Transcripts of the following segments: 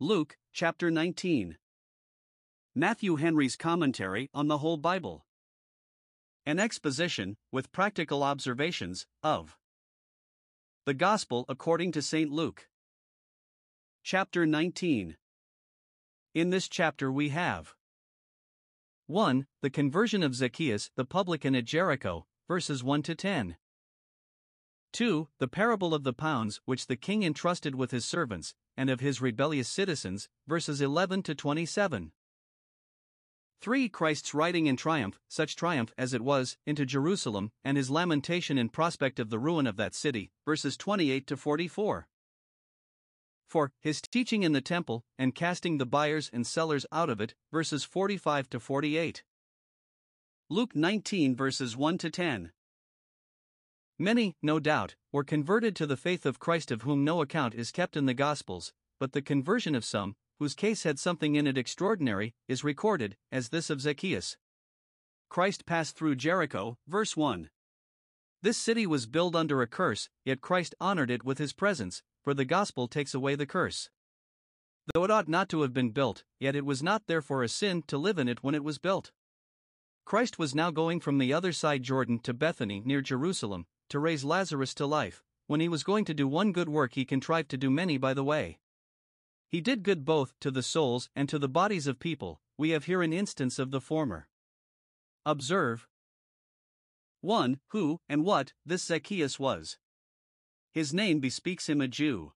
Luke, chapter 19. Matthew Henry's commentary on the whole Bible. An exposition, with practical observations, of the Gospel according to St. Luke. Chapter 19. In this chapter we have 1. The conversion of Zacchaeus the publican at Jericho, verses 1 to 10. 2. The parable of the pounds which the king entrusted with his servants, and of his rebellious citizens, verses 11 to 27. 3. Christ's riding in triumph, such triumph as it was, into Jerusalem, and his lamentation in prospect of the ruin of that city, verses 28 to 44. 4. His teaching in the temple, and casting the buyers and sellers out of it, verses 45 to 48. Luke 19 verses 1 to 10. Many, no doubt, were converted to the faith of Christ of whom no account is kept in the Gospels, but the conversion of some, whose case had something in it extraordinary, is recorded, as this of Zacchaeus. Christ passed through Jericho, verse 1. This city was built under a curse, yet Christ honored it with his presence, for the gospel takes away the curse. Though it ought not to have been built, yet it was not therefore a sin to live in it when it was built. Christ was now going from the other side Jordan to Bethany near Jerusalem, to raise Lazarus to life. When he was going to do one good work, he contrived to do many by the way. He did good both to the souls and to the bodies of people. We have here an instance of the former. Observe 1. Who and what this Zacchaeus was. His name bespeaks him a Jew.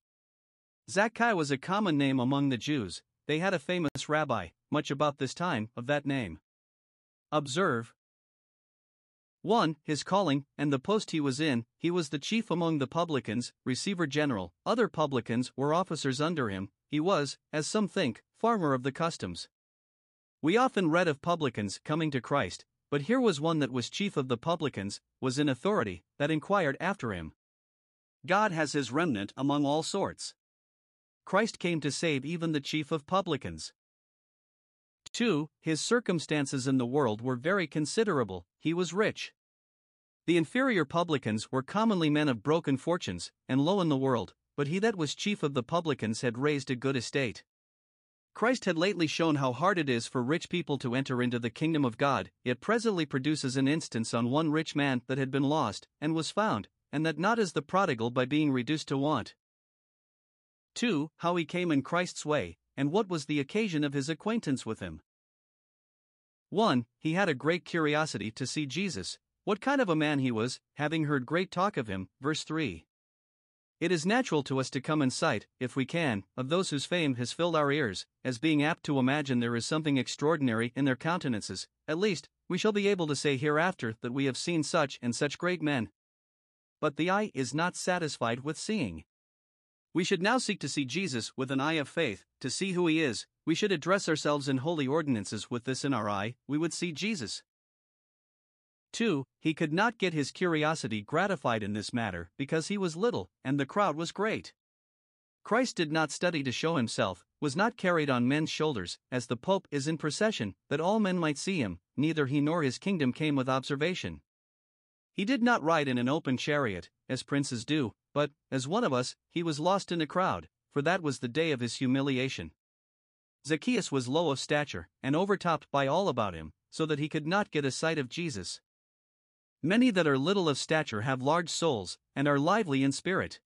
Zacchaeus was a common name among the Jews, they had a famous rabbi, much about this time, of that name. Observe 1. His calling, and the post he was in, he was the chief among the publicans, receiver general, other publicans were officers under him, he was, as some think, farmer of the customs. We often read of publicans coming to Christ, but here was one that was chief of the publicans, was in authority, that inquired after him. God has his remnant among all sorts. Christ came to save even the chief of publicans. 2. His circumstances in the world were very considerable, he was rich. The inferior publicans were commonly men of broken fortunes, and low in the world, but he that was chief of the publicans had raised a good estate. Christ had lately shown how hard it is for rich people to enter into the kingdom of God, yet presently produces an instance on one rich man that had been lost, and was found, and that not as the prodigal by being reduced to want. 2. How he came in Christ's way, and what was the occasion of his acquaintance with him. 1. He had a great curiosity to see Jesus, what kind of a man he was, having heard great talk of him. Verse 3. It is natural to us to come in sight, if we can, of those whose fame has filled our ears, as being apt to imagine there is something extraordinary in their countenances, at least, we shall be able to say hereafter that we have seen such and such great men. But the eye is not satisfied with seeing. We should now seek to see Jesus with an eye of faith, to see who he is. We should address ourselves in holy ordinances with this in our eye, we would see Jesus. 2. He could not get his curiosity gratified in this matter because he was little and the crowd was great. Christ did not study to show himself, was not carried on men's shoulders, as the Pope is in procession, that all men might see him, neither he nor his kingdom came with observation. He did not ride in an open chariot, as princes do, but, as one of us, he was lost in a crowd, for that was the day of his humiliation. Zacchaeus was low of stature, and overtopped by all about him, so that he could not get a sight of Jesus. Many that are little of stature have large souls, and are lively in spirit.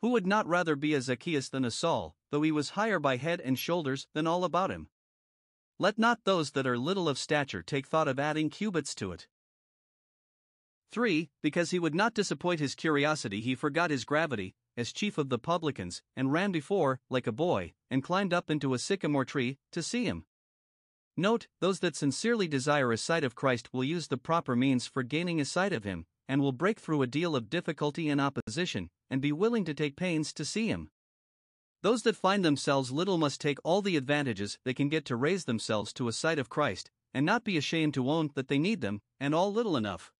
Who would not rather be a Zacchaeus than a Saul, though he was higher by head and shoulders than all about him? Let not those that are little of stature take thought of adding cubits to it. 3. Because he would not disappoint his curiosity, he forgot his gravity, as chief of the publicans, and ran before, like a boy, and climbed up into a sycamore tree, to see him. Note, those that sincerely desire a sight of Christ will use the proper means for gaining a sight of him, and will break through a deal of difficulty and opposition, and be willing to take pains to see him. Those that find themselves little must take all the advantages they can get to raise themselves to a sight of Christ, and not be ashamed to own that they need them, and all little enough.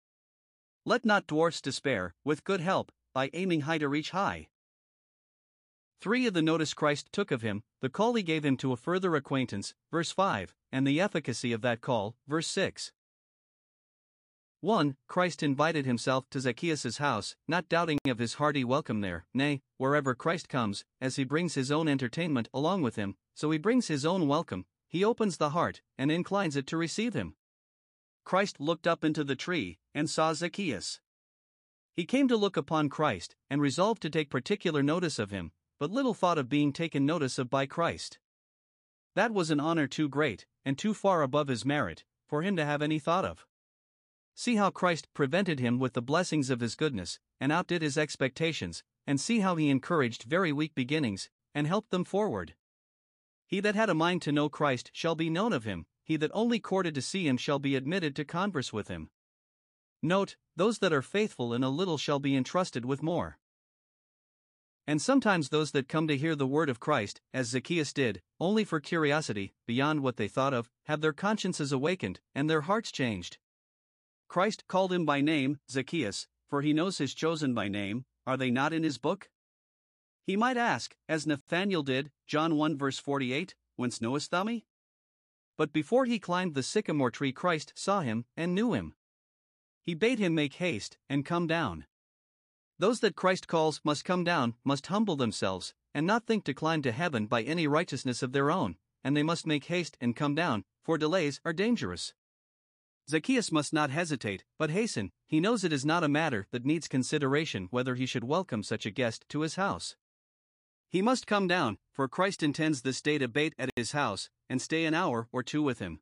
Let not dwarfs despair, with good help, by aiming high to reach high. 3 of the notice Christ took of him, the call he gave him to a further acquaintance, verse 5, and the efficacy of that call, verse 6. 1. Christ invited himself to Zacchaeus' house, not doubting of his hearty welcome there, nay, wherever Christ comes, as he brings his own entertainment along with him, so he brings his own welcome, he opens the heart, and inclines it to receive him. Christ looked up into the tree, and saw Zacchaeus. He came to look upon Christ, and resolved to take particular notice of him, but little thought of being taken notice of by Christ. That was an honor too great, and too far above his merit, for him to have any thought of. See how Christ prevented him with the blessings of his goodness, and outdid his expectations, and see how he encouraged very weak beginnings, and helped them forward. He that had a mind to know Christ shall be known of him, he that only courted to see him shall be admitted to converse with him. Note, those that are faithful in a little shall be entrusted with more. And sometimes those that come to hear the word of Christ, as Zacchaeus did, only for curiosity, beyond what they thought of, have their consciences awakened, and their hearts changed. Christ called him by name, Zacchaeus, for he knows his chosen by name, are they not in his book? He might ask, as Nathanael did, John 1 verse 48, Whence knowest thou me? But before he climbed the sycamore tree, Christ saw him and knew him. He bade him make haste and come down. Those that Christ calls must come down, must humble themselves, and not think to climb to heaven by any righteousness of their own, and they must make haste and come down, for delays are dangerous. Zacchaeus must not hesitate, but hasten, he knows it is not a matter that needs consideration whether he should welcome such a guest to his house. He must come down, for Christ intends this day to bait at his house, and stay an hour or two with him.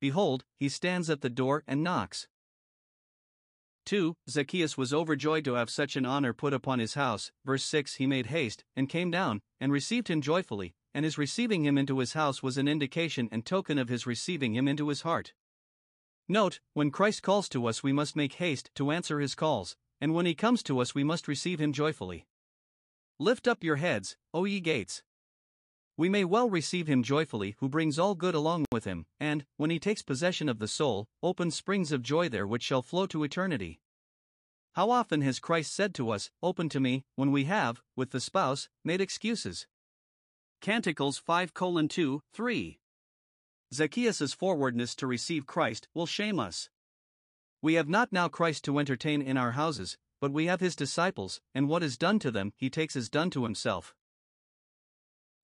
Behold, he stands at the door and knocks. 2. Zacchaeus was overjoyed to have such an honor put upon his house. Verse 6 He made haste, and came down, and received him joyfully, and his receiving him into his house was an indication and token of his receiving him into his heart. Note, when Christ calls to us, we must make haste to answer his calls, and when he comes to us, we must receive him joyfully. Lift up your heads, O ye gates. We may well receive him joyfully who brings all good along with him, and, when he takes possession of the soul, opens springs of joy there which shall flow to eternity. How often has Christ said to us, Open to me, when we have, with the spouse, made excuses? Canticles 5 2 3. Zacchaeus' forwardness to receive Christ will shame us. We have not now Christ to entertain in our houses, but we have his disciples, and what is done to them he takes as done to himself.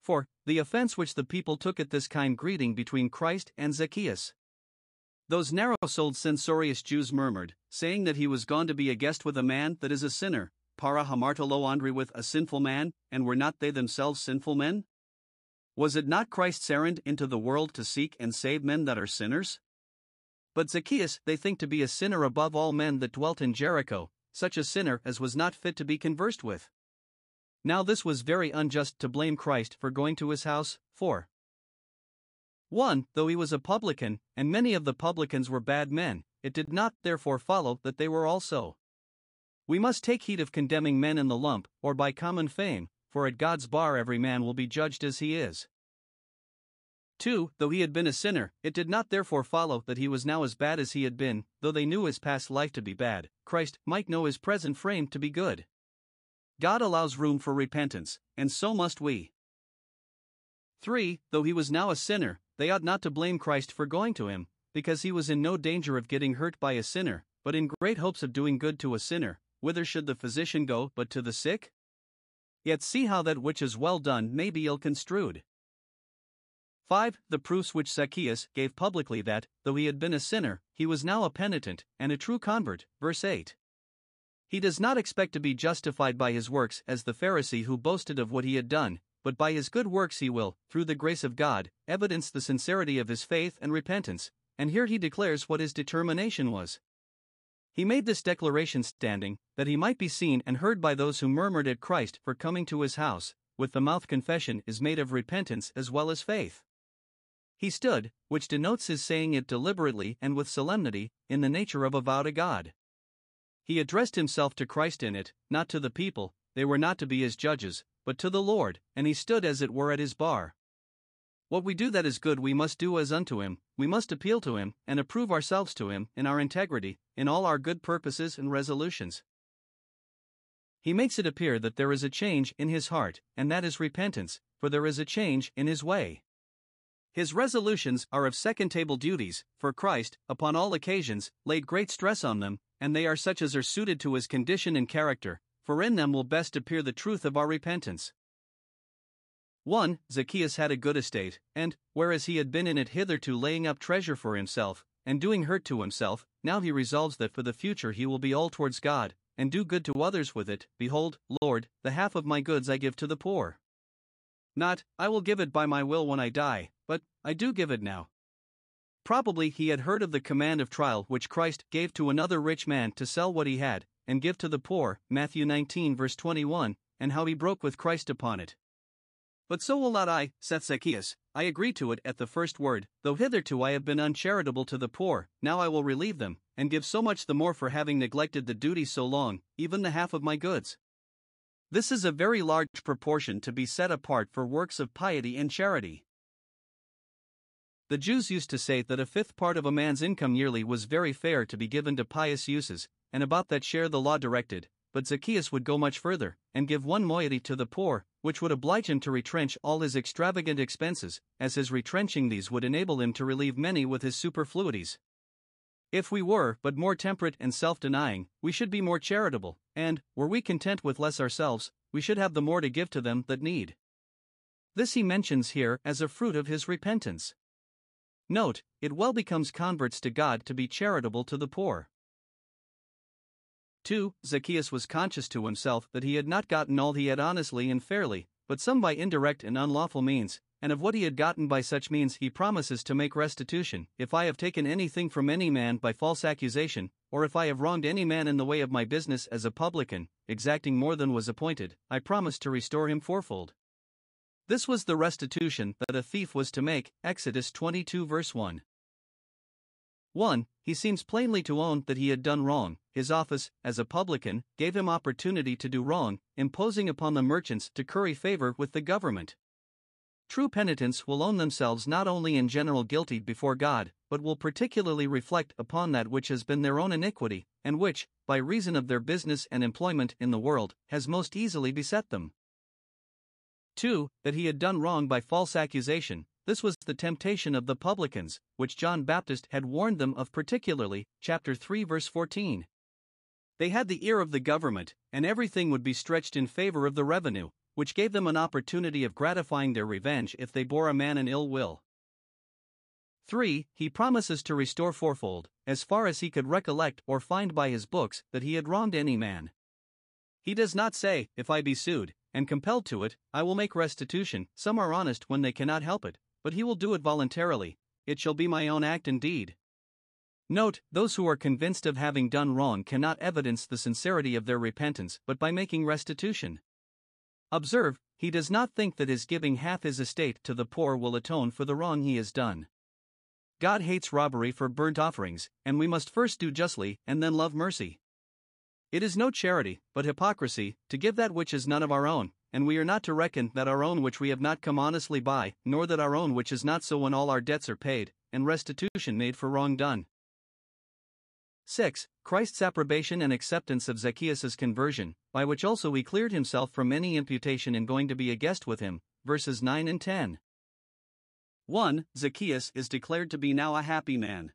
For, the offense which the people took at this kind greeting between Christ and Zacchaeus. Those narrow souled censorious Jews murmured, saying that he was gone to be a guest with a man that is a sinner, para hamartolo andri with a sinful man, and were not they themselves sinful men? Was it not Christ's errand into the world to seek and save men that are sinners? But Zacchaeus they think to be a sinner above all men that dwelt in Jericho, such a sinner as was not fit to be conversed with. Now this was very unjust to blame Christ for going to his house, for 1. Though he was a publican, and many of the publicans were bad men, it did not therefore follow that they were also. We must take heed of condemning men in the lump, or by common fame, for at God's bar every man will be judged as he is. 2. Though he had been a sinner, it did not therefore follow that he was now as bad as he had been, though they knew his past life to be bad, Christ might know his present frame to be good. God allows room for repentance, and so must we. 3. Though he was now a sinner, they ought not to blame Christ for going to him, because he was in no danger of getting hurt by a sinner, but in great hopes of doing good to a sinner. Whither should the physician go but to the sick? Yet see how that which is well done may be ill construed. 5. The proofs which Zacchaeus gave publicly that, though he had been a sinner, he was now a penitent and a true convert. Verse 8. He does not expect to be justified by his works as the Pharisee who boasted of what he had done, but by his good works he will, through the grace of God, evidence the sincerity of his faith and repentance, and here he declares what his determination was. He made this declaration standing, that he might be seen and heard by those who murmured at Christ for coming to his house, with the mouth confession is made of repentance as well as faith. He stood, which denotes his saying it deliberately and with solemnity, in the nature of a vow to God. He addressed himself to Christ in it, not to the people, they were not to be his judges, but to the Lord, and he stood as it were at his bar. What we do that is good we must do as unto him, we must appeal to him, and approve ourselves to him, in our integrity, in all our good purposes and resolutions. He makes it appear that there is a change in his heart, and that is repentance, for there is a change in his way. His resolutions are of second table duties, for Christ, upon all occasions, laid great stress on them, and they are such as are suited to his condition and character, for in them will best appear the truth of our repentance. 1. Zacchaeus had a good estate, and, whereas he had been in it hitherto laying up treasure for himself, and doing hurt to himself, now he resolves that for the future he will be all towards God, and do good to others with it. Behold, Lord, the half of my goods I give to the poor. Not, I will give it by my will when I die, but, I do give it now. Probably he had heard of the command of trial which Christ gave to another rich man to sell what he had, and give to the poor, Matthew 19 verse 21, and how he broke with Christ upon it. But so will not I, saith Zacchaeus, I agree to it at the first word, though hitherto I have been uncharitable to the poor, now I will relieve them, and give so much the more for having neglected the duty so long, even the half of my goods. This is a very large proportion to be set apart for works of piety and charity. The Jews used to say that a fifth part of a man's income yearly was very fair to be given to pious uses, and about that share the law directed, but Zacchaeus would go much further, and give one moiety to the poor, which would oblige him to retrench all his extravagant expenses, as his retrenching these would enable him to relieve many with his superfluities. If we were but more temperate and self denying, we should be more charitable, and, were we content with less ourselves, we should have the more to give to them that need. This he mentions here as a fruit of his repentance. Note, it well becomes converts to God to be charitable to the poor. 2. Zacchaeus was conscious to himself that he had not gotten all he had honestly and fairly, but some by indirect and unlawful means, and of what he had gotten by such means he promises to make restitution. If I have taken anything from any man by false accusation, or if I have wronged any man in the way of my business as a publican, exacting more than was appointed, I promise to restore him fourfold. This was the restitution that a thief was to make. Exodus 22 verse 1. 1. He seems plainly to own that he had done wrong. His office, as a publican, gave him opportunity to do wrong, imposing upon the merchants to curry favor with the government. True penitents will own themselves not only in general guilty before God, but will particularly reflect upon that which has been their own iniquity, and which, by reason of their business and employment in the world, has most easily beset them. 2. That he had done wrong by false accusation. This was the temptation of the publicans, which John Baptist had warned them of particularly, chapter 3, verse 14. They had the ear of the government, and everything would be stretched in favor of the revenue, which gave them an opportunity of gratifying their revenge if they bore a man an ill will. 3. He promises to restore fourfold, as far as he could recollect or find by his books, that he had wronged any man. He does not say, If I be sued, and compelled to it, I will make restitution. Some are honest when they cannot help it, but he will do it voluntarily. It shall be my own act and deed. Note, those who are convinced of having done wrong cannot evidence the sincerity of their repentance but by making restitution. Observe, he does not think that his giving half his estate to the poor will atone for the wrong he has done. God hates robbery for burnt offerings, and we must first do justly and then love mercy. It is no charity, but hypocrisy, to give that which is none of our own, and we are not to reckon that our own which we have not come honestly by, nor that our own which is not so when all our debts are paid, and restitution made for wrong done. 6. Christ's approbation and acceptance of Zacchaeus' conversion, by which also he cleared himself from any imputation in going to be a guest with him, verses 9 and 10. 1. Zacchaeus is declared to be now a happy man.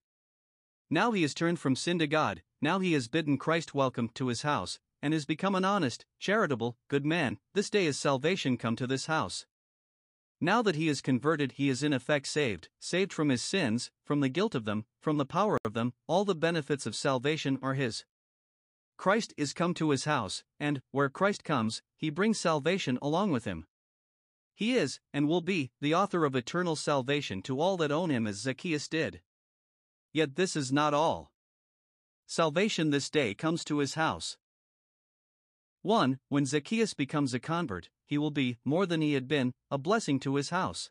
Now he has turned from sin to God, now he has bidden Christ welcome to his house, and is become an honest, charitable, good man. This day is salvation come to this house. Now that he is converted, he is in effect saved, saved from his sins, from the guilt of them, from the power of them, all the benefits of salvation are his. Christ is come to his house, and, where Christ comes, he brings salvation along with him. He is, and will be, the author of eternal salvation to all that own him as Zacchaeus did. Yet this is not all. Salvation this day comes to his house. 1. When Zacchaeus becomes a convert, he will be, more than he had been, a blessing to his house.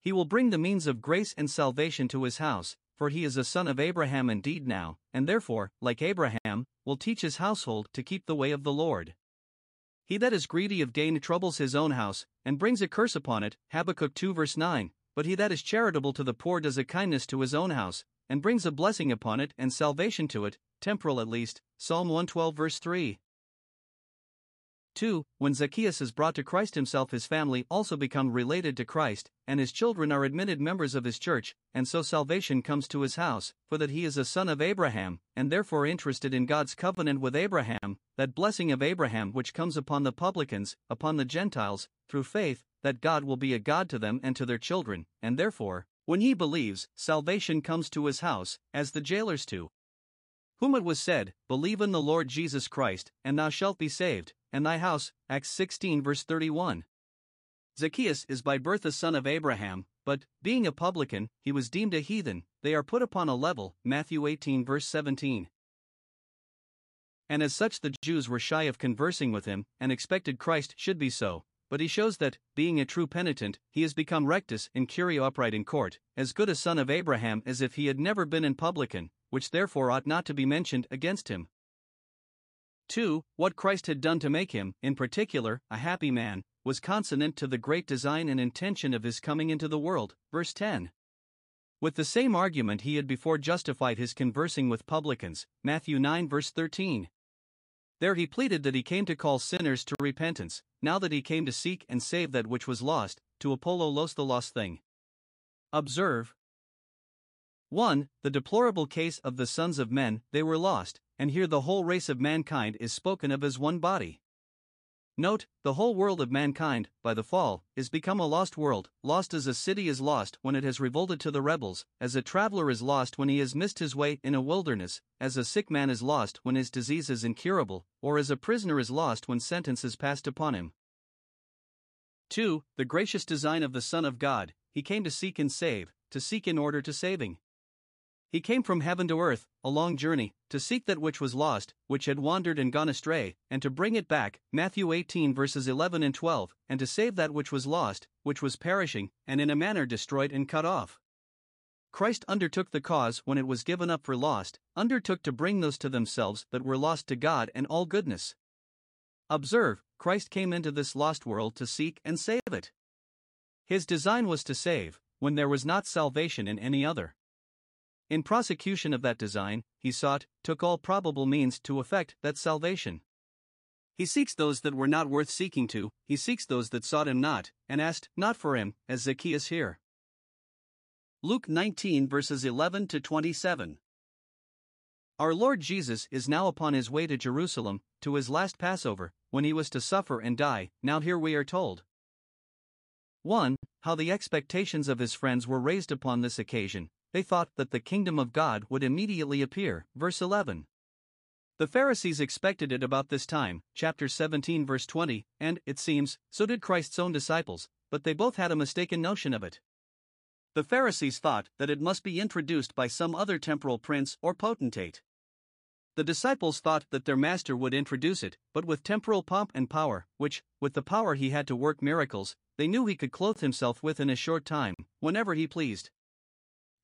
He will bring the means of grace and salvation to his house, for he is a son of Abraham indeed now, and therefore, like Abraham, will teach his household to keep the way of the Lord. He that is greedy of gain troubles his own house, and brings a curse upon it. Habakkuk 2 verse 9. But he that is charitable to the poor does a kindness to his own house, and brings a blessing upon it and salvation to it, temporal at least. Psalm 112 verse 3. 2. When Zacchaeus is brought to Christ himself, his family also become related to Christ, and his children are admitted members of his church, and so salvation comes to his house, for that he is a son of Abraham, and therefore interested in God's covenant with Abraham, that blessing of Abraham which comes upon the publicans, upon the Gentiles, through faith, that God will be a God to them and to their children, and therefore, when he believes, salvation comes to his house, as the jailers to whom it was said, Believe in the Lord Jesus Christ, and thou shalt be saved, and thy house. Acts 16, verse 31. Zacchaeus is by birth a son of Abraham, but, being a publican, he was deemed a heathen, they are put upon a level. Matthew 18, verse 17. And as such, the Jews were shy of conversing with him, and expected Christ should be so. But he shows that, being a true penitent, he has become rectus in curia upright in court, as good a son of Abraham as if he had never been in publican, which therefore ought not to be mentioned against him. 2. What Christ had done to make him, in particular, a happy man, was consonant to the great design and intention of his coming into the world. Verse 10. With the same argument he had before justified his conversing with publicans. Matthew 9, verse 13. There he pleaded that he came to call sinners to repentance, now that he came to seek and save that which was lost, to apololos the lost thing. Observe, 1. The deplorable case of the sons of men, they were lost, and here the whole race of mankind is spoken of as one body. Note, the whole world of mankind, by the fall, is become a lost world, lost as a city is lost when it has revolted to the rebels, as a traveler is lost when he has missed his way in a wilderness, as a sick man is lost when his disease is incurable, or as a prisoner is lost when sentence is passed upon him. 2. The gracious design of the Son of God, he came to seek and save, to seek in order to saving. He came from heaven to earth, a long journey, to seek that which was lost, which had wandered and gone astray, and to bring it back. Matthew 18 verses 11 and 12, and to save that which was lost, which was perishing, and in a manner destroyed and cut off. Christ undertook the cause when it was given up for lost, undertook to bring those to themselves that were lost to God and all goodness. Observe, Christ came into this lost world to seek and save it. His design was to save, when there was not salvation in any other. In prosecution of that design, he sought, took all probable means to effect that salvation. He seeks those that were not worth seeking to, he seeks those that sought him not, and asked not for him, as Zacchaeus here. Luke 19 verses 11 to 27. Our Lord Jesus is now upon his way to Jerusalem, to his last Passover, when he was to suffer and die. Now here we are told. 1. How the expectations of his friends were raised upon this occasion, they thought that the kingdom of God would immediately appear. Verse 11. The Pharisees expected it about this time, chapter 17, verse 20, and, it seems, so did Christ's own disciples, but they both had a mistaken notion of it. The Pharisees thought that it must be introduced by some other temporal prince or potentate. The disciples thought that their master would introduce it, but with temporal pomp and power, which, with the power he had to work miracles, they knew he could clothe himself with in a short time, whenever he pleased.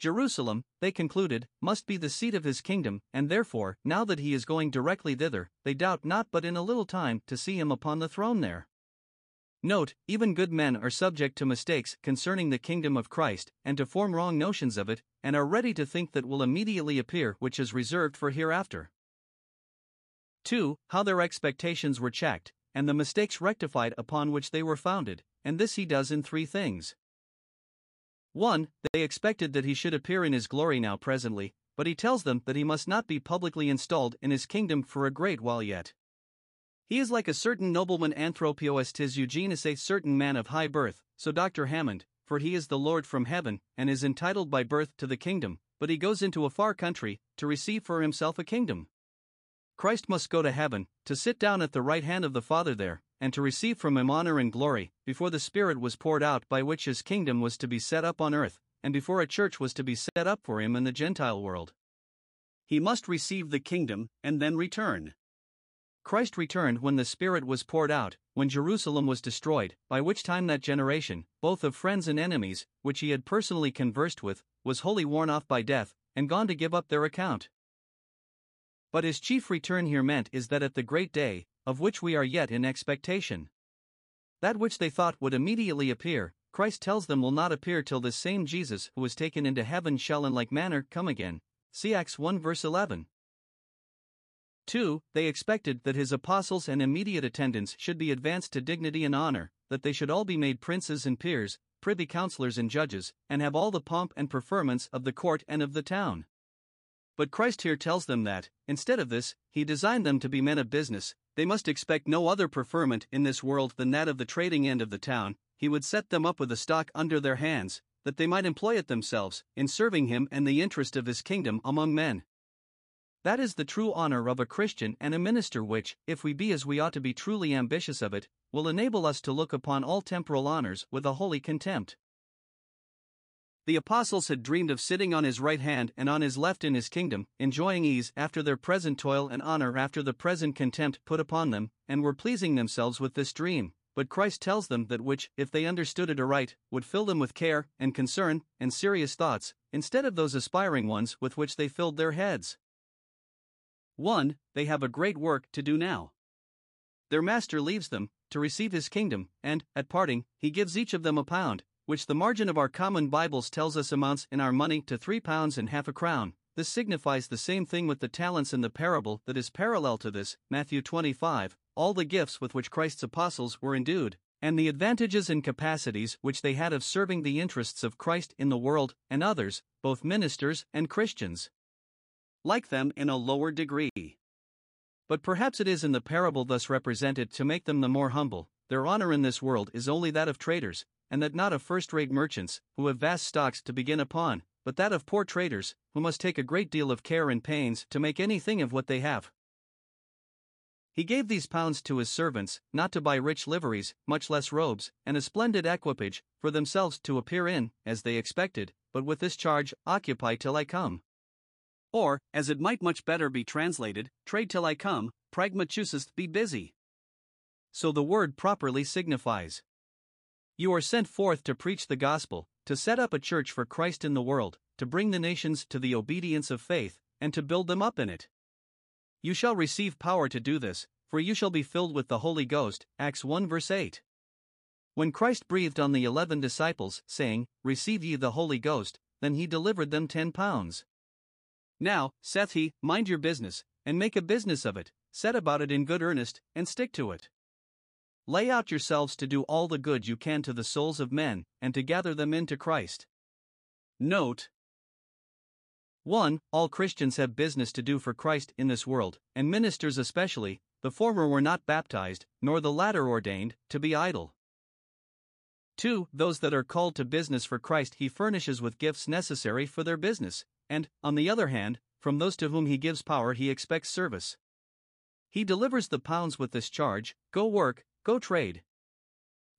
Jerusalem, they concluded, must be the seat of his kingdom, and therefore, now that he is going directly thither, they doubt not but in a little time to see him upon the throne there. Note, even good men are subject to mistakes concerning the kingdom of Christ, and to form wrong notions of it, and are ready to think that will immediately appear which is reserved for hereafter. 2. How their expectations were checked, and the mistakes rectified upon which they were founded, and this he does in three things. 1. They expected that he should appear in his glory now presently, but he tells them that he must not be publicly installed in his kingdom for a great while yet. He is like a certain nobleman Anthropos tis Eugenes a certain man of high birth, so Dr. Hammond, for he is the Lord from heaven, and is entitled by birth to the kingdom, but he goes into a far country, to receive for himself a kingdom. Christ must go to heaven, to sit down at the right hand of the Father there, and to receive from him honor and glory, before the Spirit was poured out by which his kingdom was to be set up on earth, and before a church was to be set up for him in the Gentile world. He must receive the kingdom, and then return. Christ returned when the Spirit was poured out, when Jerusalem was destroyed, by which time that generation, both of friends and enemies, which he had personally conversed with, was wholly worn off by death, and gone to give up their account. But his chief return here meant is that at the great day, of which we are yet in expectation. That which they thought would immediately appear, Christ tells them will not appear till this same Jesus who was taken into heaven shall in like manner come again. See Acts 1 verse 11. 2. They expected that his apostles and immediate attendants should be advanced to dignity and honor, that they should all be made princes and peers, privy councillors and judges, and have all the pomp and preferments of the court and of the town. But Christ here tells them that, instead of this, he designed them to be men of business, they must expect no other preferment in this world than that of the trading end of the town, he would set them up with a stock under their hands, that they might employ it themselves, in serving him and the interest of his kingdom among men. That is the true honor of a Christian and a minister, which, if we be as we ought to be truly ambitious of it, will enable us to look upon all temporal honors with a holy contempt. The apostles had dreamed of sitting on his right hand and on his left in his kingdom, enjoying ease after their present toil and honor after the present contempt put upon them, and were pleasing themselves with this dream. But Christ tells them that which, if they understood it aright, would fill them with care, and concern, and serious thoughts, instead of those aspiring ones with which they filled their heads. 1. They have a great work to do now. Their master leaves them, to receive his kingdom, and, at parting, he gives each of them a pound, which the margin of our common Bibles tells us amounts in our money to three pounds and half a crown. This signifies the same thing with the talents in the parable that is parallel to this, Matthew 25, all the gifts with which Christ's apostles were endued, and the advantages and capacities which they had of serving the interests of Christ in the world and others, both ministers and Christians like them in a lower degree. But perhaps it is in the parable thus represented to make them the more humble, their honor in this world is only that of traders, and that not of first rate merchants, who have vast stocks to begin upon, but that of poor traders, who must take a great deal of care and pains to make anything of what they have. He gave these pounds to his servants, not to buy rich liveries, much less robes, and a splendid equipage, for themselves to appear in, as they expected, but with this charge, Occupy till I come. Or, as it might much better be translated, trade till I come, pragmateusasthe be busy. So the word properly signifies. You are sent forth to preach the gospel, to set up a church for Christ in the world, to bring the nations to the obedience of faith, and to build them up in it. You shall receive power to do this, for you shall be filled with the Holy Ghost. Acts 1 verse 8. When Christ breathed on the eleven disciples, saying, Receive ye the Holy Ghost, then he delivered them ten pounds. Now, saith he, mind your business, and make a business of it, set about it in good earnest, and stick to it. Lay out yourselves to do all the good you can to the souls of men, and to gather them into Christ. Note 1. All Christians have business to do for Christ in this world, and ministers especially, the former were not baptized, nor the latter ordained, to be idle. 2. Those that are called to business for Christ he furnishes with gifts necessary for their business, and, on the other hand, from those to whom he gives power he expects service. He delivers the pounds with this charge go work, go trade.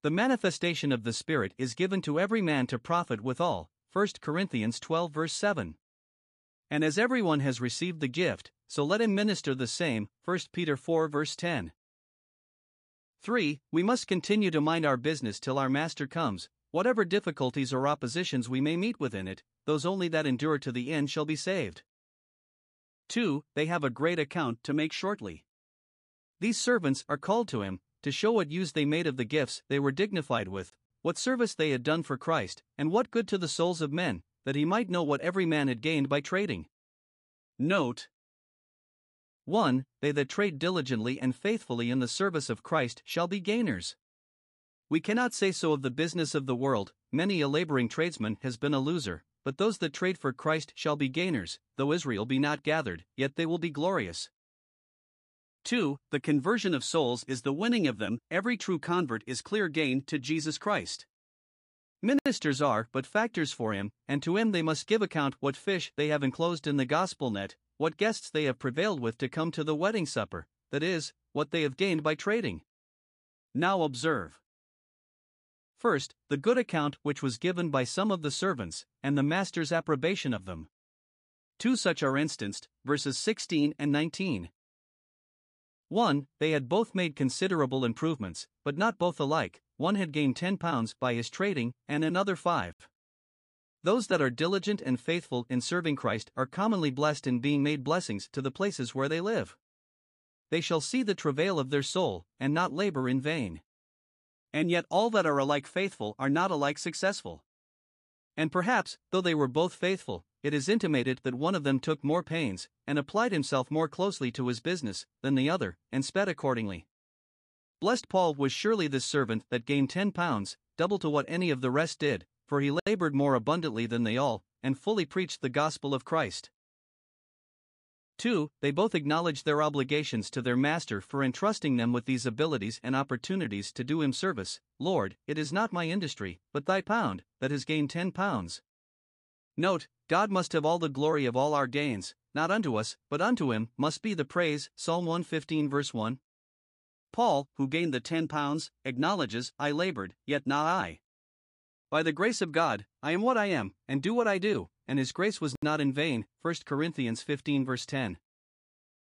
The manifestation of the Spirit is given to every man to profit withal. 1 Corinthians 12, verse 7. And as everyone has received the gift, so let him minister the same. 1 Peter 4, verse 10. 3. We must continue to mind our business till our Master comes, whatever difficulties or oppositions we may meet within it, those only that endure to the end shall be saved. 2. They have a great account to make shortly. These servants are called to him, to show what use they made of the gifts they were dignified with, what service they had done for Christ, and what good to the souls of men, that he might know what every man had gained by trading. Note 1. They that trade diligently and faithfully in the service of Christ shall be gainers. We cannot say so of the business of the world, many a laboring tradesman has been a loser, but those that trade for Christ shall be gainers, though Israel be not gathered, yet they will be glorious. 2. The conversion of souls is the winning of them, every true convert is clear gain to Jesus Christ. Ministers are but factors for him, and to him they must give account what fish they have enclosed in the gospel net, what guests they have prevailed with to come to the wedding supper, that is, what they have gained by trading. Now observe. First, the good account which was given by some of the servants, and the master's approbation of them. Two such are instanced, verses 16 and 19. 1. They had both made considerable improvements, but not both alike, one had gained 10 pounds by his trading, and another 5. Those that are diligent and faithful in serving Christ are commonly blessed in being made blessings to the places where they live. They shall see the travail of their soul, and not labor in vain. And yet, all that are alike faithful are not alike successful. And perhaps, though they were both faithful, it is intimated that one of them took more pains, and applied himself more closely to his business, than the other, and sped accordingly. Blessed Paul was surely this servant that gained ten pounds, double to what any of the rest did, for he labored more abundantly than they all, and fully preached the gospel of Christ. 2. They both acknowledged their obligations to their master for entrusting them with these abilities and opportunities to do him service. Lord, it is not my industry, but thy pound, that has gained ten pounds. Note, God must have all the glory of all our gains, not unto us, but unto him must be the praise. Psalm 115, verse 1. Paul, who gained the ten pounds, acknowledges, I labored, yet not I. By the grace of God, I am what I am, and do what I do, and his grace was not in vain. 1 Corinthians 15, verse 10.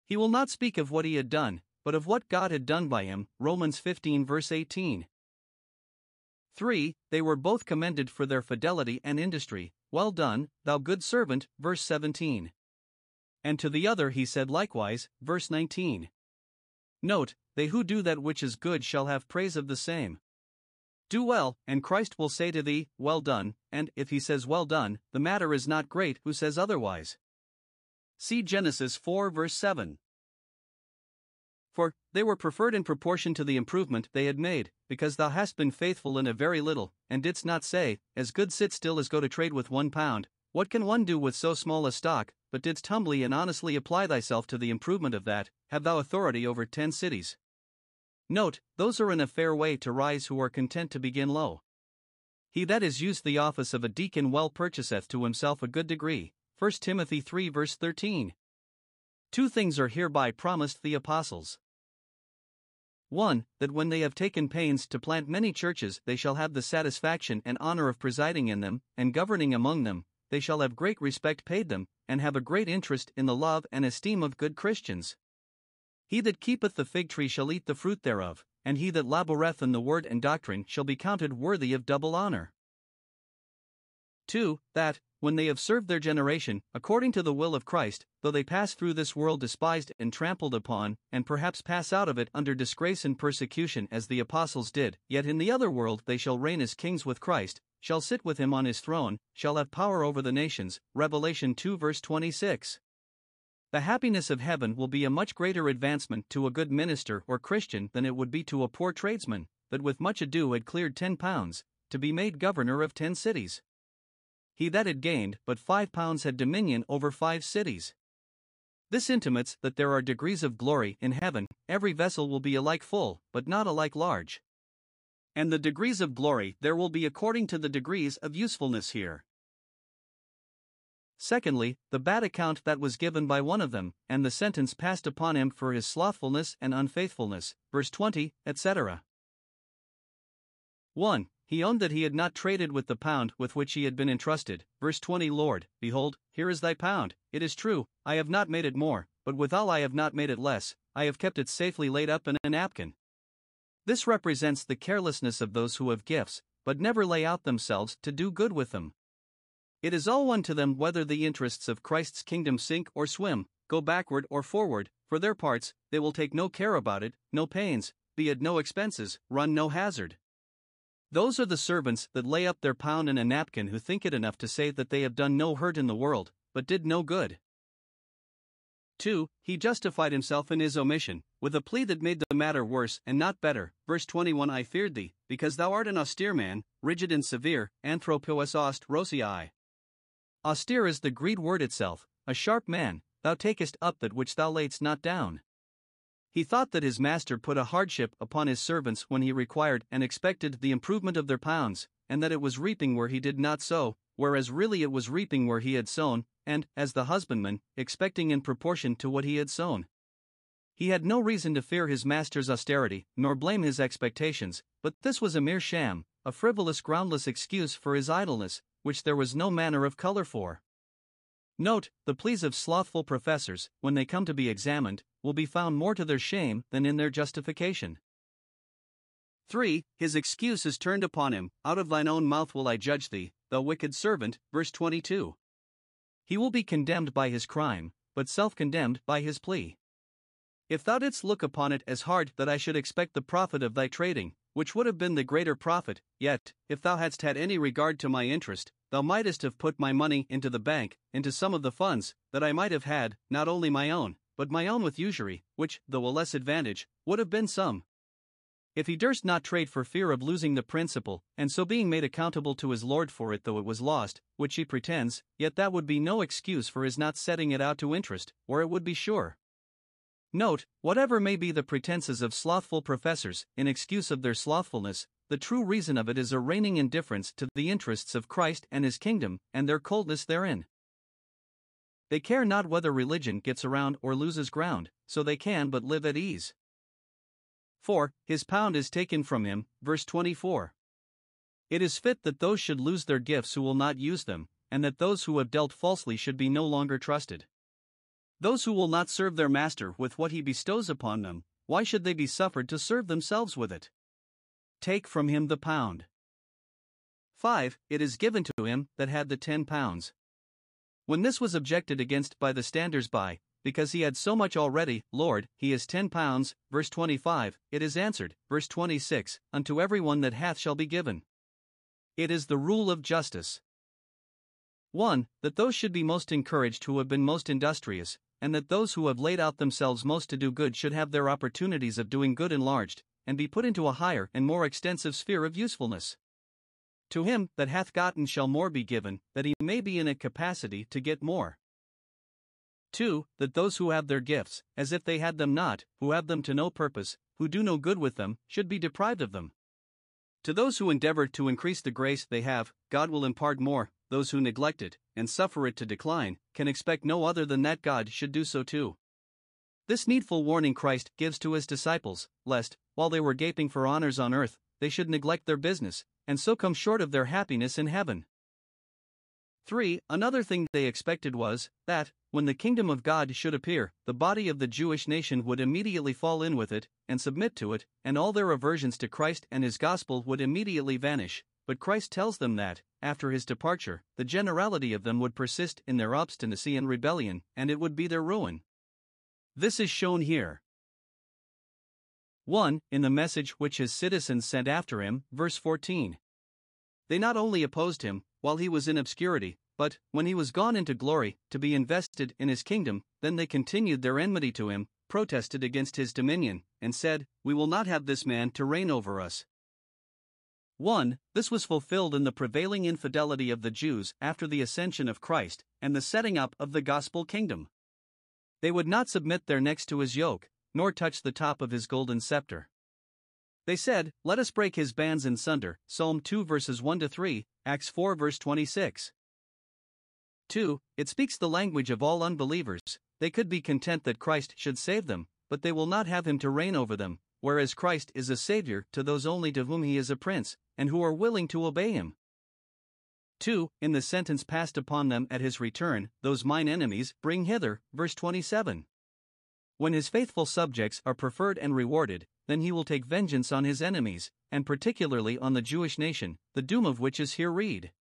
He will not speak of what he had done, but of what God had done by him. Romans 15, verse 18. 3. They were both commended for their fidelity and industry. Well done, thou good servant, verse 17. And to the other he said likewise, verse 19. Note, they who do that which is good shall have praise of the same. Do well, and Christ will say to thee, Well done, and if he says well done, the matter is not great who says otherwise. See Genesis 4 verse 7. For, they were preferred in proportion to the improvement they had made, because thou hast been faithful in a very little, and didst not say, As good sit still as go to trade with one pound, what can one do with so small a stock, but didst humbly and honestly apply thyself to the improvement of that, have thou authority over ten cities. Note, those are in a fair way to rise who are content to begin low. He that is used the office of a deacon well purchaseth to himself a good degree. 1 Timothy 3 verse 13. Two things are hereby promised the apostles. 1. That when they have taken pains to plant many churches, they shall have the satisfaction and honor of presiding in them, and governing among them, they shall have great respect paid them, and have a great interest in the love and esteem of good Christians. He that keepeth the fig tree shall eat the fruit thereof, and he that laboureth in the word and doctrine shall be counted worthy of double honour. 2. That, when they have served their generation, according to the will of Christ, though they pass through this world despised and trampled upon, and perhaps pass out of it under disgrace and persecution as the apostles did, yet in the other world they shall reign as kings with Christ, shall sit with him on his throne, shall have power over the nations. Revelation 2 verse 26. The happiness of heaven will be a much greater advancement to a good minister or Christian than it would be to a poor tradesman, that with much ado had cleared ten pounds, to be made governor of ten cities. He that had gained but five pounds had dominion over five cities. This intimates that there are degrees of glory in heaven, every vessel will be alike full, but not alike large. And the degrees of glory there will be according to the degrees of usefulness here. Secondly, the bad account that was given by one of them, and the sentence passed upon him for his slothfulness and unfaithfulness. Verse 20, etc. 1. He owned that he had not traded with the pound with which he had been entrusted. Verse 20 Lord, behold, here is thy pound. It is true, I have not made it more, but withal I have not made it less, I have kept it safely laid up in a napkin. This represents the carelessness of those who have gifts, but never lay out themselves to do good with them. It is all one to them whether the interests of Christ's kingdom sink or swim, go backward or forward, for their parts, they will take no care about it, no pains, be at no expenses, run no hazard. Those are the servants that lay up their pound in a napkin who think it enough to say that they have done no hurt in the world, but did no good. 2. He justified himself in his omission, with a plea that made the matter worse and not better. Verse 21 I feared thee, because thou art an austere man, rigid and severe, anthropos austeros. Austere is the Greek word itself, a sharp man, thou takest up that which thou laidst not down. He thought that his master put a hardship upon his servants when he required and expected the improvement of their pounds, and that it was reaping where he did not sow, whereas really it was reaping where he had sown, and, as the husbandman, expecting in proportion to what he had sown. He had no reason to fear his master's austerity, nor blame his expectations, but this was a mere sham, a frivolous, groundless excuse for his idleness, which there was no manner of color for. Note, the pleas of slothful professors, when they come to be examined, will be found more to their shame than in their justification. 3. His excuse is turned upon him, Out of thine own mouth will I judge thee, thou wicked servant. Verse 22. He will be condemned by his crime, but self condemned by his plea. If thou didst look upon it as hard that I should expect the profit of thy trading, which would have been the greater profit, yet, if thou hadst had any regard to my interest, Thou mightest have put my money into the bank, into some of the funds, that I might have had, not only my own, but my own with usury, which, though a less advantage, would have been some. If he durst not trade for fear of losing the principal, and so being made accountable to his lord for it though it was lost, which he pretends, yet that would be no excuse for his not setting it out to interest, or it would be sure. Note, whatever may be the pretenses of slothful professors, in excuse of their slothfulness, the true reason of it is a reigning indifference to the interests of Christ and his kingdom, and their coldness therein. They care not whether religion gets around or loses ground, so they can but live at ease. 4. His pound is taken from him, verse 24. It is fit that those should lose their gifts who will not use them, and that those who have dealt falsely should be no longer trusted. Those who will not serve their master with what he bestows upon them, why should they be suffered to serve themselves with it? Take from him the pound. 5. It is given to him that had the ten pounds. When this was objected against by the standers by, because he had so much already, Lord, he is ten pounds, verse 25, it is answered, verse 26, unto every one that hath shall be given. It is the rule of justice. 1. That those should be most encouraged who have been most industrious, and that those who have laid out themselves most to do good should have their opportunities of doing good enlarged, and be put into a higher and more extensive sphere of usefulness. To him that hath gotten shall more be given, that he may be in a capacity to get more. 2. That those who have their gifts, as if they had them not, who have them to no purpose, who do no good with them, should be deprived of them. To those who endeavor to increase the grace they have, God will impart more, those who neglect it, and suffer it to decline, can expect no other than that God should do so too. This needful warning Christ gives to his disciples, lest, while they were gaping for honors on earth, they should neglect their business, and so come short of their happiness in heaven. 3. Another thing they expected was, that, when the kingdom of God should appear, the body of the Jewish nation would immediately fall in with it, and submit to it, and all their aversions to Christ and his gospel would immediately vanish. But Christ tells them that, after his departure, the generality of them would persist in their obstinacy and rebellion, and it would be their ruin. This is shown here. 1. In the message which his citizens sent after him, verse 14. They not only opposed him, while he was in obscurity, but, when he was gone into glory, to be invested in his kingdom, then they continued their enmity to him, protested against his dominion, and said, We will not have this man to reign over us. 1. This was fulfilled in the prevailing infidelity of the Jews after the ascension of Christ and the setting up of the gospel kingdom. They would not submit their necks to his yoke, nor touch the top of his golden scepter. They said, Let us break his bands in sunder. Psalm 2 verses 1 to 3, Acts 4 verse 26. 2. It speaks the language of all unbelievers. They could be content that Christ should save them, but they will not have him to reign over them, whereas Christ is a Savior to those only to whom he is a Prince, and who are willing to obey him. 2. In the sentence passed upon them at his return, those mine enemies bring hither, verse 27. When his faithful subjects are preferred and rewarded, then he will take vengeance on his enemies, and particularly on the Jewish nation, the doom of which is here read.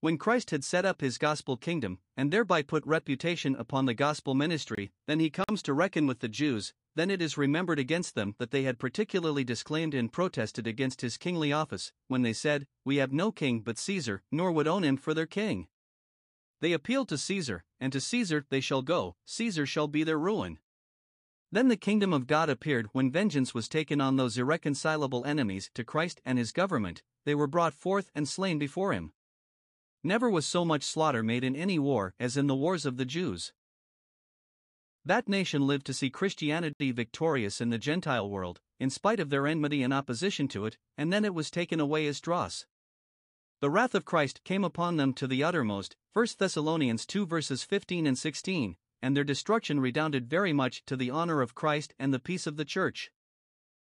When Christ had set up his gospel kingdom, and thereby put reputation upon the gospel ministry, then he comes to reckon with the Jews, then it is remembered against them that they had particularly disclaimed and protested against his kingly office, when they said, We have no king but Caesar, nor would own him for their king. They appealed to Caesar, and to Caesar they shall go, Caesar shall be their ruin. Then the kingdom of God appeared when vengeance was taken on those irreconcilable enemies to Christ and his government, they were brought forth and slain before him. Never was so much slaughter made in any war as in the wars of the Jews. That nation lived to see Christianity victorious in the Gentile world, in spite of their enmity and opposition to it, and then it was taken away as dross. The wrath of Christ came upon them to the uttermost, 1 Thessalonians 2 verses 15 and 16, and their destruction redounded very much to the honor of Christ and the peace of the Church.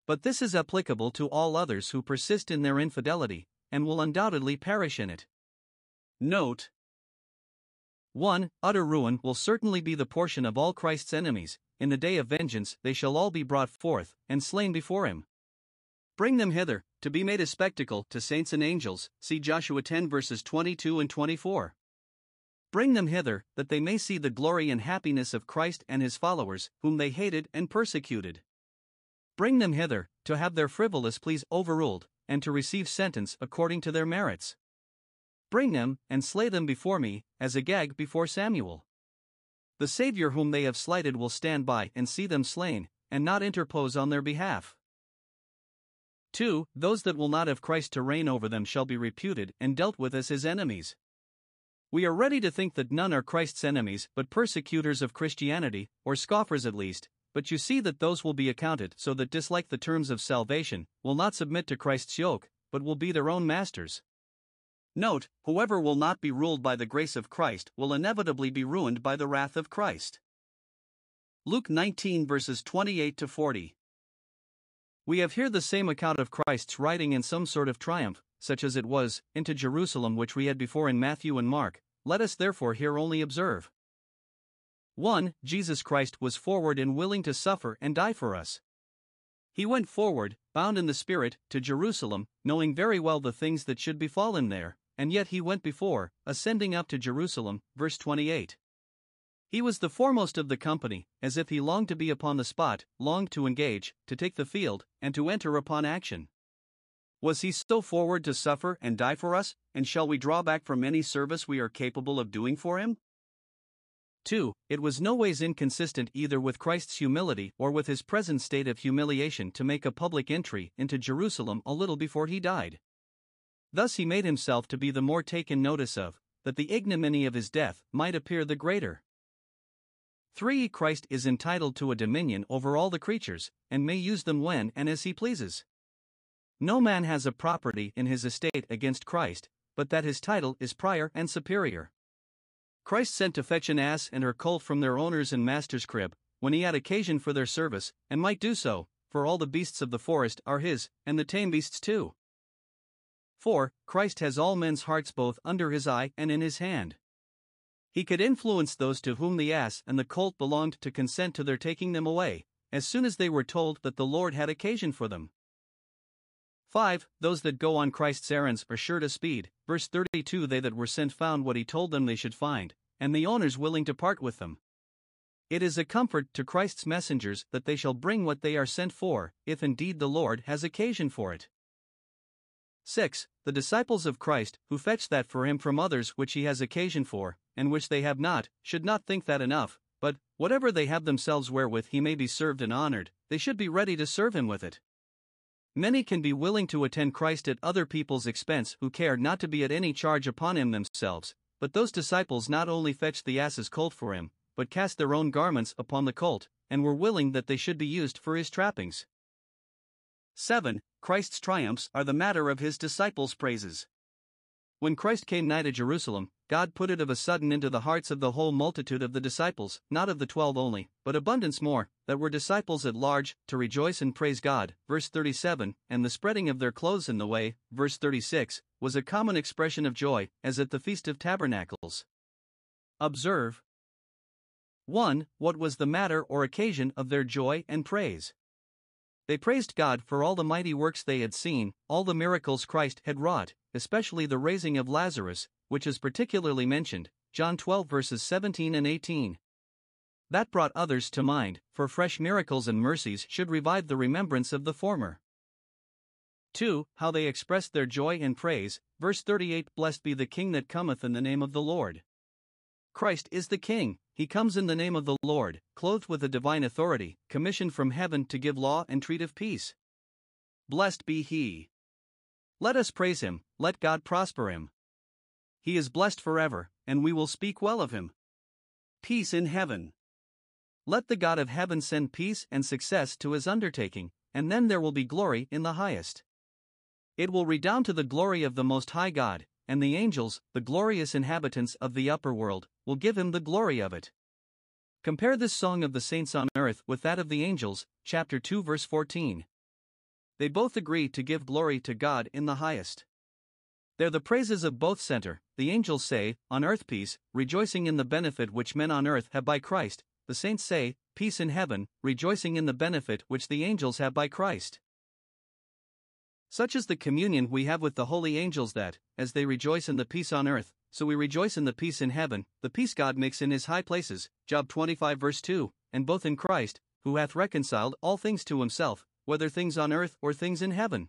But this is applicable to all others who persist in their infidelity, and will undoubtedly perish in it. Note 1. Utter ruin will certainly be the portion of all Christ's enemies. In the day of vengeance, they shall all be brought forth, and slain before him. Bring them hither, to be made a spectacle to saints and angels. See Joshua 10 verses 22 and 24. Bring them hither, that they may see the glory and happiness of Christ and his followers, whom they hated and persecuted. Bring them hither, to have their frivolous pleas overruled, and to receive sentence according to their merits. Bring them, and slay them before me, as Agag before Samuel. The Saviour whom they have slighted will stand by and see them slain, and not interpose on their behalf. 2. Those that will not have Christ to reign over them shall be reputed and dealt with as his enemies. We are ready to think that none are Christ's enemies but persecutors of Christianity, or scoffers at least, but you see that those will be accounted so that dislike the terms of salvation, will not submit to Christ's yoke, but will be their own masters. Note, whoever will not be ruled by the grace of Christ will inevitably be ruined by the wrath of Christ. Luke 19 verses 28 to 40. We have here the same account of Christ's riding in some sort of triumph, such as it was, into Jerusalem which we had before in Matthew and Mark, let us therefore here only observe. 1. Jesus Christ was forward and willing to suffer and die for us. He went forward, bound in the Spirit, to Jerusalem, knowing very well the things that should befall him there, and yet he went before, ascending up to Jerusalem. Verse 28. He was the foremost of the company, as if he longed to be upon the spot, longed to engage, to take the field, and to enter upon action. Was he so forward to suffer and die for us, and shall we draw back from any service we are capable of doing for him? 2. It was no ways inconsistent either with Christ's humility or with his present state of humiliation to make a public entry into Jerusalem a little before he died. Thus he made himself to be the more taken notice of, that the ignominy of his death might appear the greater. 3. Christ is entitled to a dominion over all the creatures, and may use them when and as he pleases. No man has a property in his estate against Christ, but that his title is prior and superior. Christ sent to fetch an ass and her colt from their owner's and master's crib, when he had occasion for their service, and might do so, for all the beasts of the forest are his, and the tame beasts too. 4. Christ has all men's hearts both under his eye and in his hand. He could influence those to whom the ass and the colt belonged to consent to their taking them away, as soon as they were told that the Lord had occasion for them. 5. Those that go on Christ's errands are sure to speed. Verse 32 They that were sent found what he told them they should find, and the owners willing to part with them. It is a comfort to Christ's messengers that they shall bring what they are sent for, if indeed the Lord has occasion for it. 6. The disciples of Christ, who fetch that for him from others which he has occasion for, and which they have not, should not think that enough, but, whatever they have themselves wherewith he may be served and honored, they should be ready to serve him with it. Many can be willing to attend Christ at other people's expense who care not to be at any charge upon him themselves, but those disciples not only fetched the ass's colt for him, but cast their own garments upon the colt, and were willing that they should be used for his trappings. 7. Christ's triumphs are the matter of his disciples' praises. When Christ came nigh to Jerusalem, God put it of a sudden into the hearts of the whole multitude of the disciples, not of the twelve only, but abundance more, that were disciples at large, to rejoice and praise God. Verse 37 And the spreading of their clothes in the way, verse 36, was a common expression of joy, as at the Feast of Tabernacles. Observe 1. What was the matter or occasion of their joy and praise? They praised God for all the mighty works they had seen, all the miracles Christ had wrought, especially the raising of Lazarus, which is particularly mentioned, John 12 verses 17 and 18. That brought others to mind, for fresh miracles and mercies should revive the remembrance of the former. 2. How they expressed their joy and praise, verse 38 Blessed be the King that cometh in the name of the Lord. Christ is the King, he comes in the name of the Lord, clothed with a divine authority, commissioned from heaven to give law and treat of peace. Blessed be he. Let us praise him, let God prosper him. He is blessed forever, and we will speak well of him. Peace in heaven. Let the God of heaven send peace and success to his undertaking, and then there will be glory in the highest. It will redound to the glory of the Most High God, and the angels, the glorious inhabitants of the upper world, will give him the glory of it. Compare this song of the saints on earth with that of the angels, chapter 2, verse 14. They both agree to give glory to God in the highest. There the praises of both center. The angels say, On earth peace, rejoicing in the benefit which men on earth have by Christ. The saints say, Peace in heaven, rejoicing in the benefit which the angels have by Christ. Such is the communion we have with the holy angels that, as they rejoice in the peace on earth, so we rejoice in the peace in heaven, the peace God makes in his high places. Job 25 verse 2, and both in Christ, who hath reconciled all things to himself, whether things on earth or things in heaven.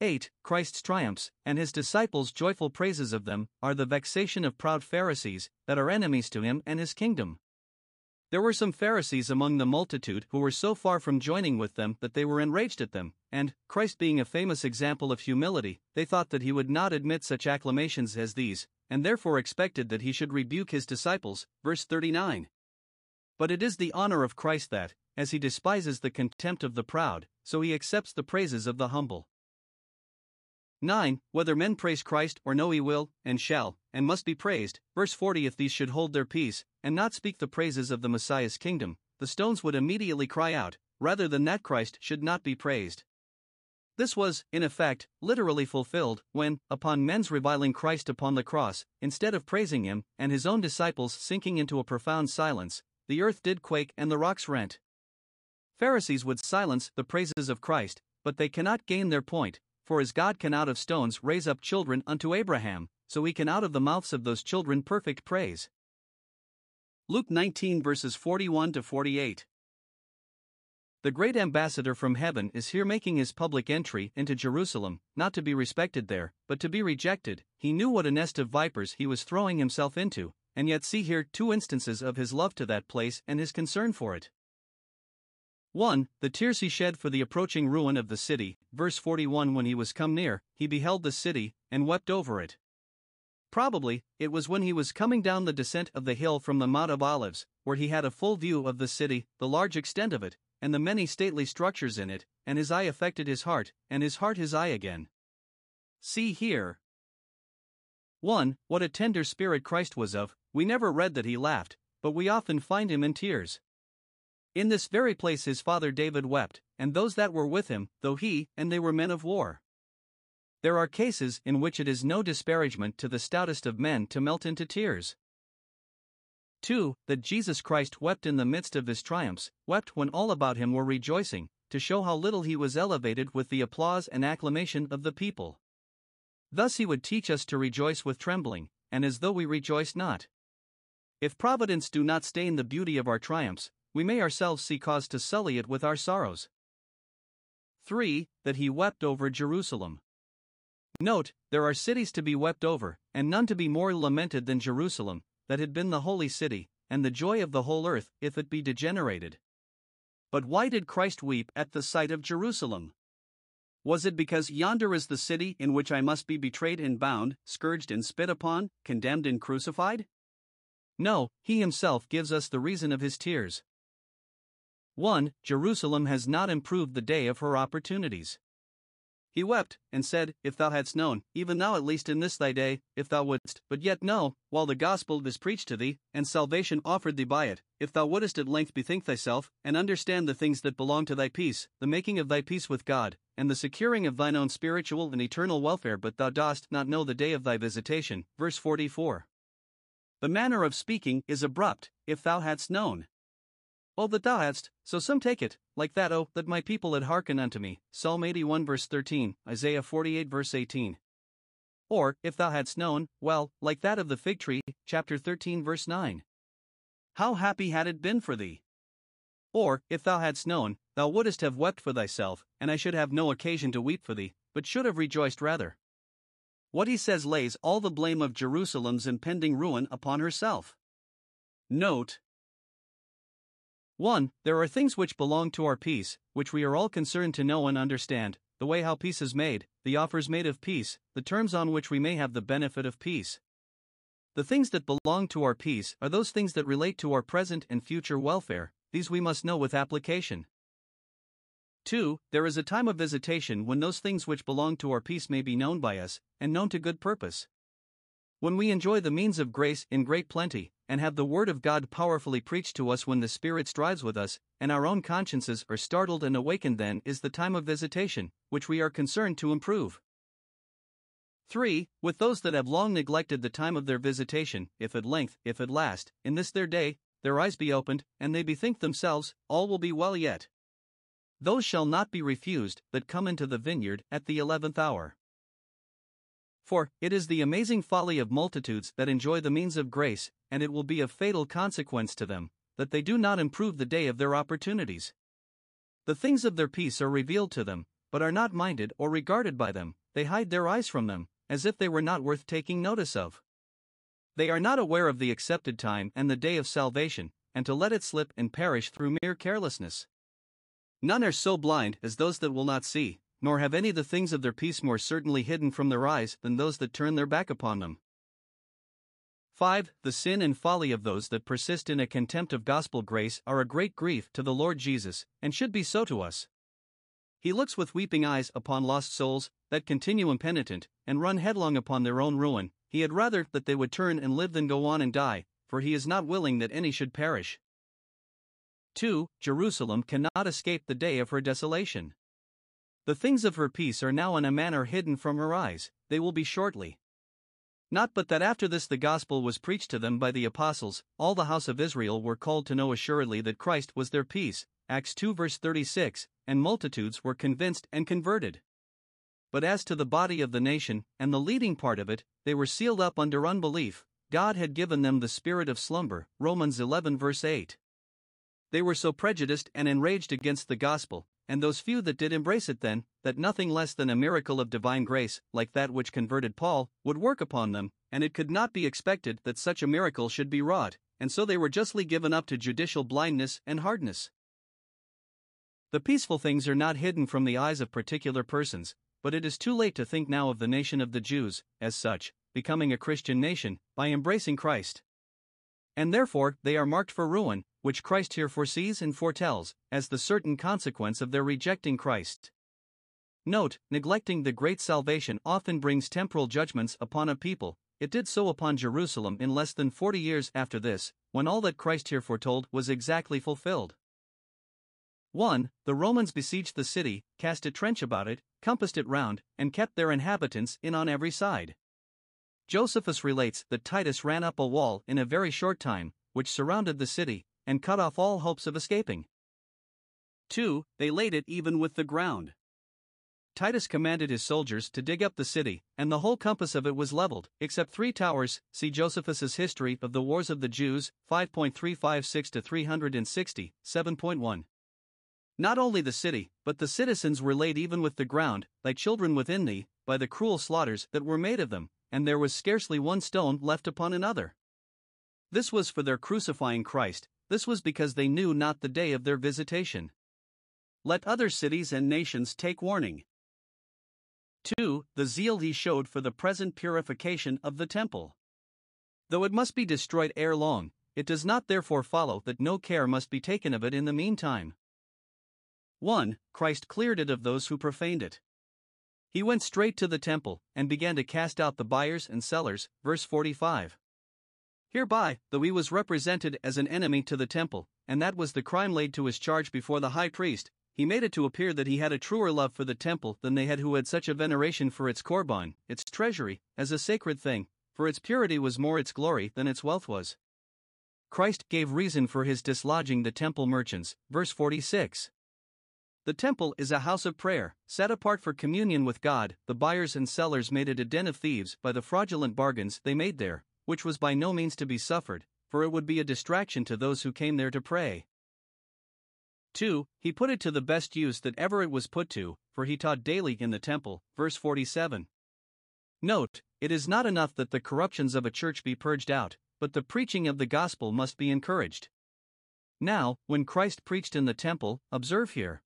8. Christ's triumphs, and his disciples' joyful praises of them, are the vexation of proud Pharisees, that are enemies to him and his kingdom. There were some Pharisees among the multitude who were so far from joining with them that they were enraged at them, and, Christ being a famous example of humility, they thought that he would not admit such acclamations as these, and therefore expected that he should rebuke his disciples. Verse 39. But it is the honor of Christ that, as he despises the contempt of the proud, so he accepts the praises of the humble. 9. Whether men praise Christ or no, he will, and shall, and must be praised. Verse 40 If these should hold their peace, and not speak the praises of the Messiah's kingdom, the stones would immediately cry out, rather than that Christ should not be praised. This was, in effect, literally fulfilled, when, upon men's reviling Christ upon the cross, instead of praising him, and his own disciples sinking into a profound silence, the earth did quake and the rocks rent. Pharisees would silence the praises of Christ, but they cannot gain their point, for as God can out of stones raise up children unto Abraham, so we can out of the mouths of those children perfect praise. Luke 19 verses 41 to 48. The great ambassador from heaven is here making his public entry into Jerusalem, not to be respected there, but to be rejected. He knew what a nest of vipers he was throwing himself into, and yet see here two instances of his love to that place and his concern for it. 1. The tears he shed for the approaching ruin of the city. Verse 41 When he was come near, he beheld the city, and wept over it. Probably, it was when he was coming down the descent of the hill from the Mount of Olives, where he had a full view of the city, the large extent of it, and the many stately structures in it, and his eye affected his heart, and his heart his eye again. See here. 1. What a tender spirit Christ was of, we never read that he laughed, but we often find him in tears. In this very place his father David wept, and those that were with him, though he and they were men of war. There are cases in which it is no disparagement to the stoutest of men to melt into tears. 2. That Jesus Christ wept in the midst of his triumphs, wept when all about him were rejoicing, to show how little he was elevated with the applause and acclamation of the people. Thus he would teach us to rejoice with trembling, and as though we rejoiced not. If providence do not stain the beauty of our triumphs, we may ourselves see cause to sully it with our sorrows. 3. That he wept over Jerusalem. Note, there are cities to be wept over, and none to be more lamented than Jerusalem, that had been the holy city, and the joy of the whole earth, if it be degenerated. But why did Christ weep at the sight of Jerusalem? Was it because yonder is the city in which I must be betrayed and bound, scourged and spit upon, condemned and crucified? No, he himself gives us the reason of his tears. 1. Jerusalem has not improved the day of her opportunities. He wept, and said, If thou hadst known, even now at least in this thy day, if thou wouldst, but yet know, while the gospel is preached to thee, and salvation offered thee by it, if thou wouldst at length bethink thyself, and understand the things that belong to thy peace, the making of thy peace with God, and the securing of thine own spiritual and eternal welfare, but thou dost not know the day of thy visitation. Verse 44. The manner of speaking is abrupt, if thou hadst known. Oh, that thou hadst, so some take it, like that, oh, that my people had hearkened unto me. Psalm 81 verse 13, Isaiah 48 verse 18. Or, if thou hadst known, well, like that of the fig tree, chapter 13 verse 9. How happy had it been for thee! Or, if thou hadst known, thou wouldst have wept for thyself, and I should have no occasion to weep for thee, but should have rejoiced rather. What he says lays all the blame of Jerusalem's impending ruin upon herself. Note, 1. There are things which belong to our peace, which we are all concerned to know and understand the way how peace is made, the offers made of peace, the terms on which we may have the benefit of peace. The things that belong to our peace are those things that relate to our present and future welfare, these we must know with application. 2. There is a time of visitation when those things which belong to our peace may be known by us, and known to good purpose. When we enjoy the means of grace in great plenty, and have the Word of God powerfully preached to us when the Spirit strives with us, and our own consciences are startled and awakened, then is the time of visitation, which we are concerned to improve. 3. With those that have long neglected the time of their visitation, if at length, if at last, in this their day, their eyes be opened, and they bethink themselves, all will be well yet. Those shall not be refused that come into the vineyard at the eleventh hour. For, it is the amazing folly of multitudes that enjoy the means of grace, and it will be of fatal consequence to them, that they do not improve the day of their opportunities. The things of their peace are revealed to them, but are not minded or regarded by them, they hide their eyes from them, as if they were not worth taking notice of. They are not aware of the accepted time and the day of salvation, and to let it slip and perish through mere carelessness. None are so blind as those that will not see, nor have any of the things of their peace more certainly hidden from their eyes than those that turn their back upon them. 5. The sin and folly of those that persist in a contempt of gospel grace are a great grief to the Lord Jesus, and should be so to us. He looks with weeping eyes upon lost souls that continue impenitent and run headlong upon their own ruin. He had rather that they would turn and live than go on and die, for he is not willing that any should perish. 2. Jerusalem cannot escape the day of her desolation. The things of her peace are now in a manner hidden from her eyes, they will be shortly. Not but that after this the gospel was preached to them by the apostles, all the house of Israel were called to know assuredly that Christ was their peace. Acts 2 verse 36, and multitudes were convinced and converted. But as to the body of the nation, and the leading part of it, they were sealed up under unbelief. God had given them the spirit of slumber. Romans 11 verse 8. They were so prejudiced and enraged against the gospel, and those few that did embrace it then, that nothing less than a miracle of divine grace, like that which converted Paul, would work upon them, and it could not be expected that such a miracle should be wrought, and so they were justly given up to judicial blindness and hardness. The peaceful things are not hidden from the eyes of particular persons, but it is too late to think now of the nation of the Jews, as such, becoming a Christian nation, by embracing Christ. And therefore they are marked for ruin, which Christ here foresees and foretells, as the certain consequence of their rejecting Christ. Note, neglecting the great salvation often brings temporal judgments upon a people. It did so upon Jerusalem in less than forty years after this, when all that Christ here foretold was exactly fulfilled. 1. The Romans besieged the city, cast a trench about it, compassed it round, and kept their inhabitants in on every side. Josephus relates that Titus ran up a wall in a very short time, which surrounded the city, and cut off all hopes of escaping. 2. They laid it even with the ground. Titus commanded his soldiers to dig up the city, and the whole compass of it was leveled, except three towers. See Josephus's History of the Wars of the Jews, 5.356 to 360, 7.1. Not only the city, but the citizens were laid even with the ground, thy children within thee, by the cruel slaughters that were made of them, and there was scarcely one stone left upon another. This was for their crucifying Christ, this was because they knew not the day of their visitation. Let other cities and nations take warning. 2. The zeal he showed for the present purification of the temple. Though it must be destroyed ere long, it does not therefore follow that no care must be taken of it in the meantime. 1. Christ cleared it of those who profaned it. He went straight to the temple, and began to cast out the buyers and sellers. Verse 45. Hereby, though he was represented as an enemy to the temple, and that was the crime laid to his charge before the high priest, he made it to appear that he had a truer love for the temple than they had who had such a veneration for its korban, its treasury, as a sacred thing, for its purity was more its glory than its wealth was. Christ gave reason for his dislodging the temple merchants. Verse 46. The temple is a house of prayer, set apart for communion with God. The buyers and sellers made it a den of thieves by the fraudulent bargains they made there which was by no means to be suffered, for it would be a distraction to those who came there to pray. 2. He put it to the best use that ever it was put to, for he taught daily in the temple. Verse 47. Note, it is not enough that the corruptions of a church be purged out, but the preaching of the gospel must be encouraged. Now, when Christ preached in the temple, observe here.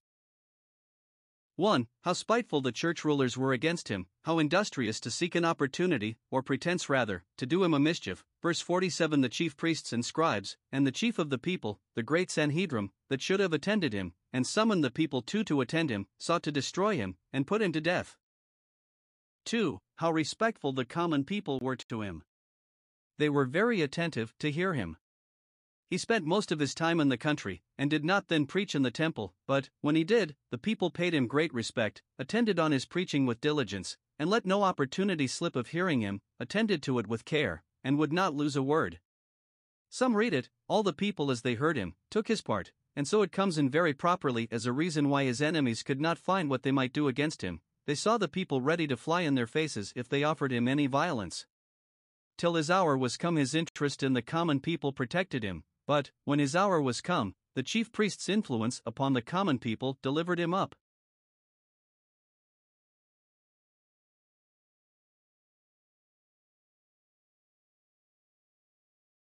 1. How spiteful the church rulers were against him, how industrious to seek an opportunity, or pretense rather, to do him a mischief. Verse 47 The chief priests and scribes, and the chief of the people, the great Sanhedrim, that should have attended him, and summoned the people too to attend him, sought to destroy him, and put him to death. 2. How respectful the common people were to him. They were very attentive to hear him. He spent most of his time in the country, and did not then preach in the temple, but, when he did, the people paid him great respect, attended on his preaching with diligence, and let no opportunity slip of hearing him, attended to it with care, and would not lose a word. Some read it, all the people as they heard him, took his part, and so it comes in very properly as a reason why his enemies could not find what they might do against him. They saw the people ready to fly in their faces if they offered him any violence. Till his hour was come, his interest in the common people protected him, but, when his hour was come, the chief priest's influence upon the common people delivered him up.